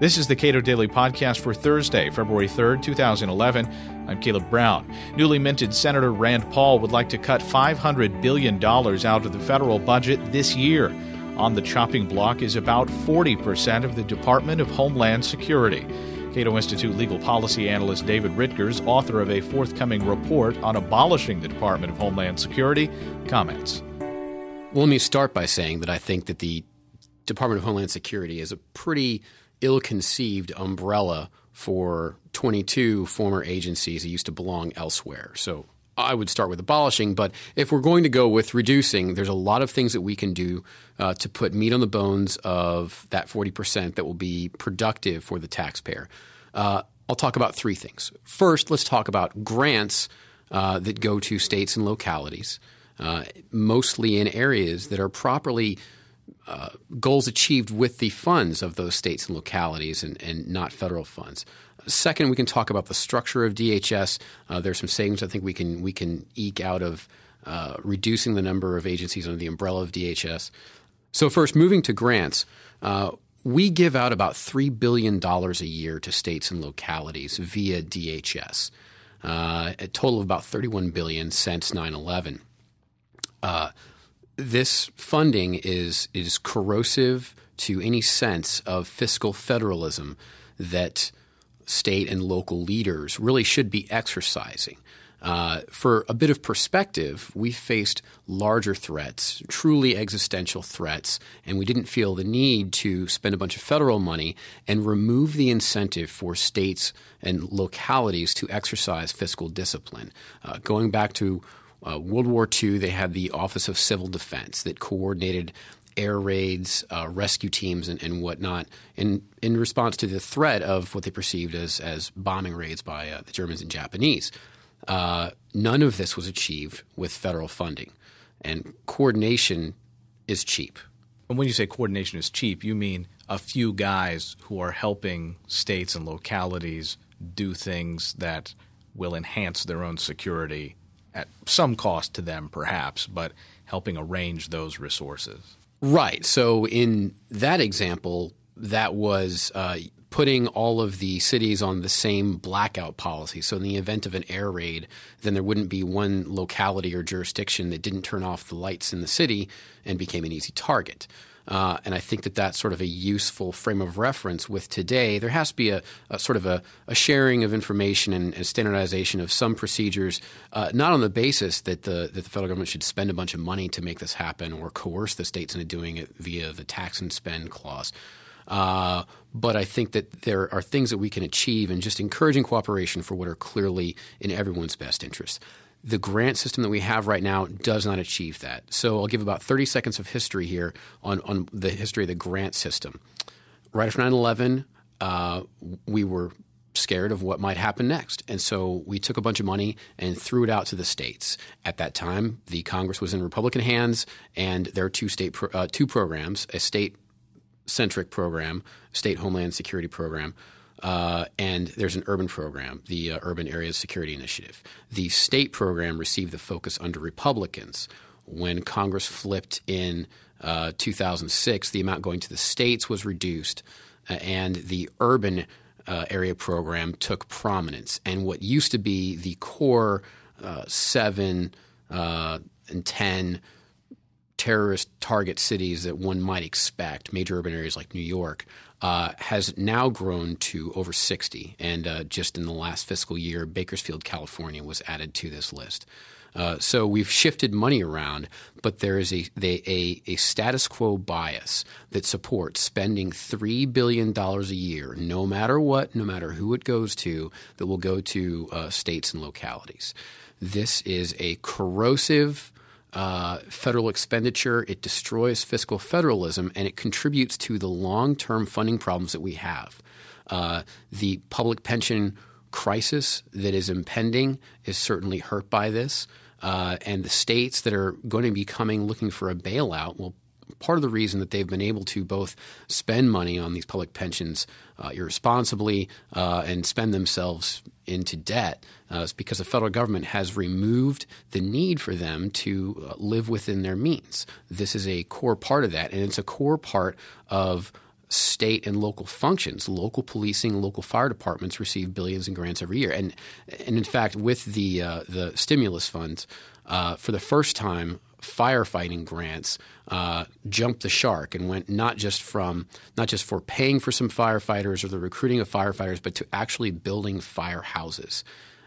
This is the Cato Daily Podcast for Thursday, February 3rd, 2011. I'm Caleb Brown. Newly minted Senator Rand Paul would like to cut $500 billion out of the federal budget this year. On the chopping block is about 40% of the Department of Homeland Security. Cato Institute legal policy analyst David Rittgers, author of a forthcoming report on abolishing the Department of Homeland Security, comments. Well, let me start by saying that I think that the Department of Homeland Security is a pretty ill conceived umbrella for 22 former agencies that used to belong elsewhere. So I would start with abolishing, but if we're going to go with reducing, there's a lot of things that we can do uh, to put meat on the bones of that 40% that will be productive for the taxpayer. Uh, I'll talk about three things. First, let's talk about grants uh, that go to states and localities, uh, mostly in areas that are properly uh, goals achieved with the funds of those states and localities and, and, not federal funds. Second, we can talk about the structure of DHS. Uh, there's some savings I think we can we can eke out of uh, reducing the number of agencies under the umbrella of DHS. So first, moving to grants. Uh, we give out about $3 billion a year to states and localities via DHS, uh, a total of about 31 billion since 9 11 this funding is is corrosive to any sense of fiscal federalism that state and local leaders really should be exercising. Uh, for a bit of perspective, we faced larger threats, truly existential threats, and we didn't feel the need to spend a bunch of federal money and remove the incentive for states and localities to exercise fiscal discipline. Uh, going back to uh, World War II, they had the Office of Civil Defense that coordinated air raids, uh, rescue teams, and, and, whatnot in, in response to the threat of what they perceived as, as bombing raids by uh, the Germans and Japanese. Uh, none of this was achieved with federal funding, and coordination is cheap. And when you say coordination is cheap, you mean a few guys who are helping states and localities do things that will enhance their own security at some cost to them, perhaps, but helping arrange those resources. Right. So in that example, that was uh, putting all of the cities on the same blackout policy. So in the event of an air raid, then there wouldn't be one locality or jurisdiction that didn't turn off the lights in the city and became an easy target. Uh, and I think that that's sort of a useful frame of reference with today. There has to be a, a sort of a, a, sharing of information and, and, standardization of some procedures, uh, not on the basis that the, that the federal government should spend a bunch of money to make this happen or coerce the states into doing it via the tax and spend clause. Uh, but I think that there are things that we can achieve in just encouraging cooperation for what are clearly in everyone's best interest. The grant system that we have right now does not achieve that. So I'll give about 30 seconds of history here on, on the history of the grant system. Right after 9 11, uh, we were scared of what might happen next. And so we took a bunch of money and threw it out to the states. At that time, the Congress was in Republican hands, and there are two state pro- uh, two programs: a state centric program, state homeland security program, uh, and there's an urban program, the uh, Urban Areas Security Initiative. The state program received the focus under Republicans. When Congress flipped in uh, 2006, the amount going to the states was reduced, uh, and the urban uh, area program took prominence. And what used to be the core uh, seven and 10 terrorist target cities that one might expect, major urban areas like New York, uh, has now grown to over 60. And uh, just in the last fiscal year, Bakersfield, California was added to this list. Uh, so we've shifted money around, but there is a, they, a, a status quo bias that supports spending $3 billion a year, no matter what, no matter who it goes to, that will go to uh, states and localities. This is a corrosive uh, federal expenditure, it destroys fiscal federalism, and it contributes to the long term funding problems that we have. Uh, the public pension crisis that is impending is certainly hurt by this. Uh, and the states that are going to be coming looking for a bailout will part of the reason that they've been able to both spend money on these public pensions uh, irresponsibly uh, and spend themselves into debt uh, is because the federal government has removed the need for them to uh, live within their means. This is a core part of that, and it's a core part of state and local functions, local policing, local fire departments receive billions in grants every year. And and in fact, with the uh, the stimulus funds, uh, for the first time, firefighting grants uh, jumped the shark and went not just from not just for paying for some firefighters or the recruiting of firefighters, but to actually building firehouses.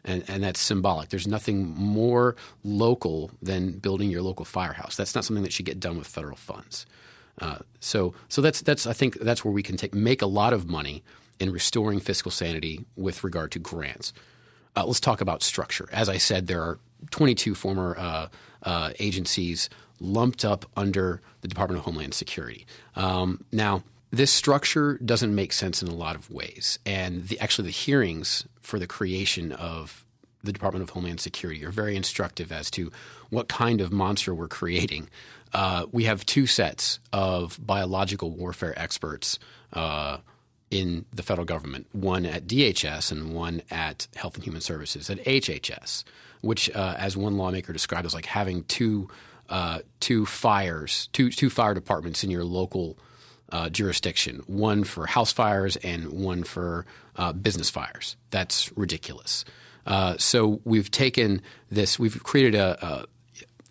And, and that's symbolic. There's nothing more local than building your local firehouse. That's not something that should get done with federal funds. Uh, so, so that's that's I think that's where we can take make a lot of money in restoring fiscal sanity with regard to grants. Uh, let's talk about structure. As I said, there are 22 former uh, uh, agencies lumped up under the Department of Homeland Security. Um, now, this structure doesn't make sense in a lot of ways, and the, actually, the hearings for the creation of the Department of Homeland Security are very instructive as to what kind of monster we're creating. Uh, we have two sets of biological warfare experts uh, in the federal government one at DHS and one at Health and Human Services at HHS which, uh, as one lawmaker described, as like having two uh, two fires, two two fire departments in your local uh, jurisdiction, one for house fires and one for uh, business fires. That's ridiculous. Uh, so we've taken this, we've created a,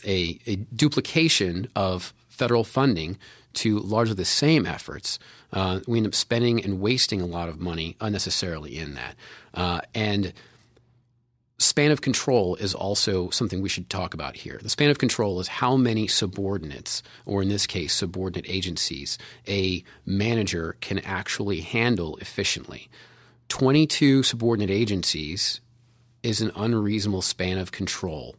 a, a duplication of federal funding to largely the same efforts. Uh, we end up spending and wasting a lot of money unnecessarily in that. Uh, and span of control is also something we should talk about here. The span of control is how many subordinates, or in this case, subordinate agencies, a manager can actually handle efficiently. 22 subordinate agencies is an unreasonable span of control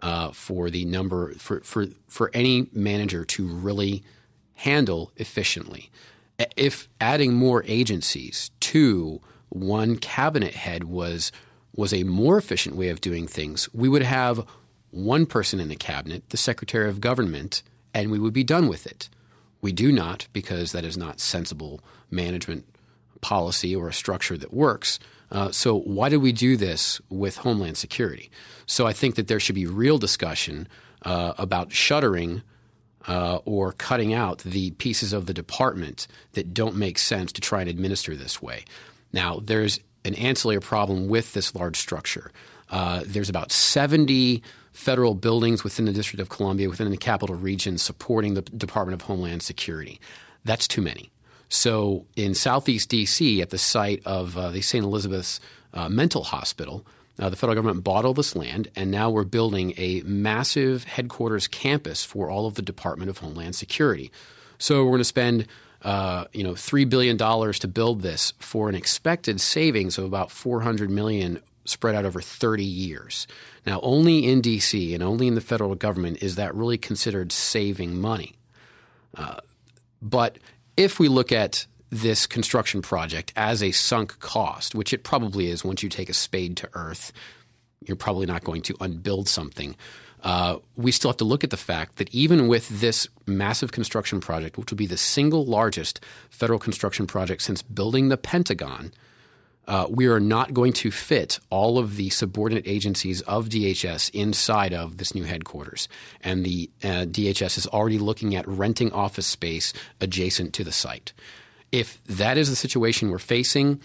uh, for the number for, for for any manager to really handle efficiently. If adding more agencies to one cabinet head was was a more efficient way of doing things, we would have one person in the cabinet, the Secretary of Government, and we would be done with it. We do not because that is not sensible management policy or a structure that works. Uh, so, why do we do this with Homeland Security? So, I think that there should be real discussion uh, about shuttering uh, or cutting out the pieces of the department that don't make sense to try and administer this way. Now, there's an ancillary problem with this large structure. Uh, there's about 70 federal buildings within the District of Columbia, within the capital region, supporting the Department of Homeland Security. That's too many. So in Southeast D.C., at the site of uh, the St. Elizabeth's uh, Mental Hospital, uh, the federal government bought all this land, and now we're building a massive headquarters campus for all of the Department of Homeland Security. So we're going to spend uh, you know, three billion dollars to build this for an expected savings of about four hundred million spread out over 30 years. Now, only in DC and only in the federal government is that really considered saving money. Uh, but if we look at this construction project as a sunk cost, which it probably is once you take a spade to earth, you're probably not going to unbuild something uh, we still have to look at the fact that even with this massive construction project, which will be the single largest federal construction project since building the Pentagon, uh, we are not going to fit all of the subordinate agencies of DHS inside of this new headquarters. And the uh, DHS is already looking at renting office space adjacent to the site. If that is the situation we're facing,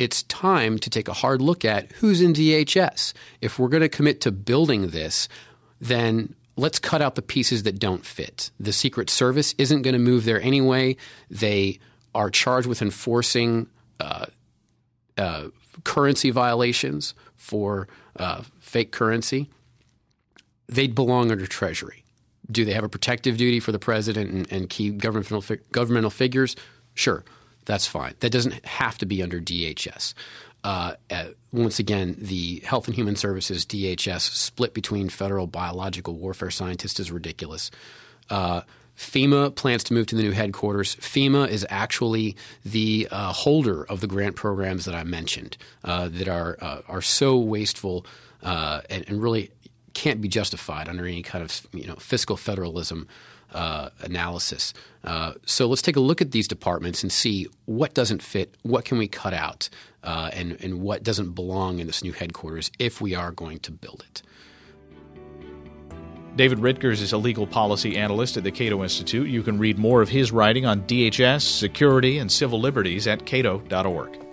it's time to take a hard look at who's in DHS. If we're going to commit to building this, then let's cut out the pieces that don't fit. The Secret Service isn't going to move there anyway. They are charged with enforcing uh, uh, currency violations for uh, fake currency. They'd belong under Treasury. Do they have a protective duty for the president and, and key governmental, governmental figures? Sure, that's fine. That doesn't have to be under DHS. Uh, once again, the Health and Human Services DHS split between federal biological warfare scientists is ridiculous. Uh, FEMA plans to move to the new headquarters. FEMA is actually the uh, holder of the grant programs that I mentioned uh, that are uh, are so wasteful uh, and, and, really can't be justified under any kind of you know fiscal federalism uh, analysis. Uh, so let's take a look at these departments and see what doesn't fit, what can we cut out, uh, and, and what doesn't belong in this new headquarters if we are going to build it. David Rittgers is a legal policy analyst at the Cato Institute. You can read more of his writing on DHS, security, and civil liberties at cato.org.